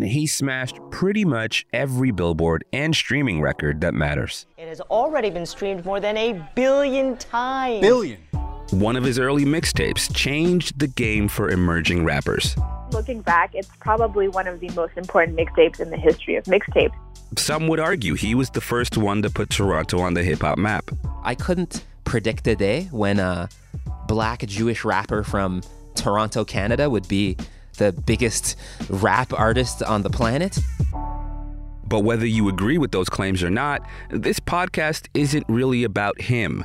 He smashed pretty much every billboard and streaming record that matters. It has already been streamed more than a billion times. Billion. One of his early mixtapes changed the game for emerging rappers. Looking back, it's probably one of the most important mixtapes in the history of mixtapes. Some would argue he was the first one to put Toronto on the hip hop map. I couldn't predict a day when a black Jewish rapper from Toronto, Canada would be the biggest rap artist on the planet. But whether you agree with those claims or not, this podcast isn't really about him.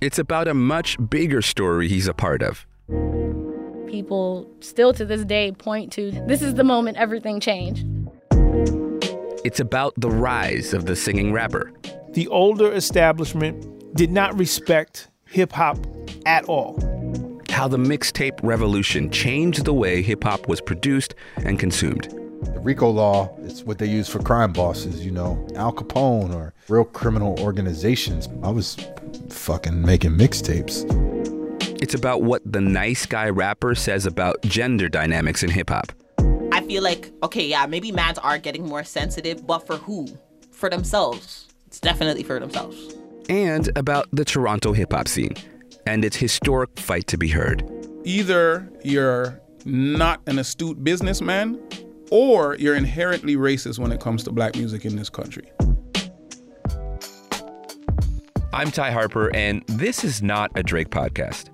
It's about a much bigger story he's a part of. People still to this day point to this is the moment everything changed. It's about the rise of the singing rapper. The older establishment did not respect hip hop at all. How the mixtape revolution changed the way hip hop was produced and consumed. The RICO law is what they use for crime bosses, you know, Al Capone or real criminal organizations. I was fucking making mixtapes. It's about what the nice guy rapper says about gender dynamics in hip hop. I feel like, okay, yeah, maybe mans are getting more sensitive, but for who? For themselves. It's definitely for themselves. And about the Toronto hip hop scene and its historic fight to be heard. Either you're not an astute businessman or you're inherently racist when it comes to black music in this country. I'm Ty Harper, and this is not a Drake podcast.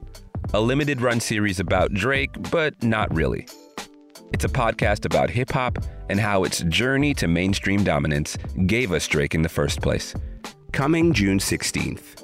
A limited run series about Drake, but not really. It's a podcast about hip hop and how its journey to mainstream dominance gave us Drake in the first place. Coming June 16th.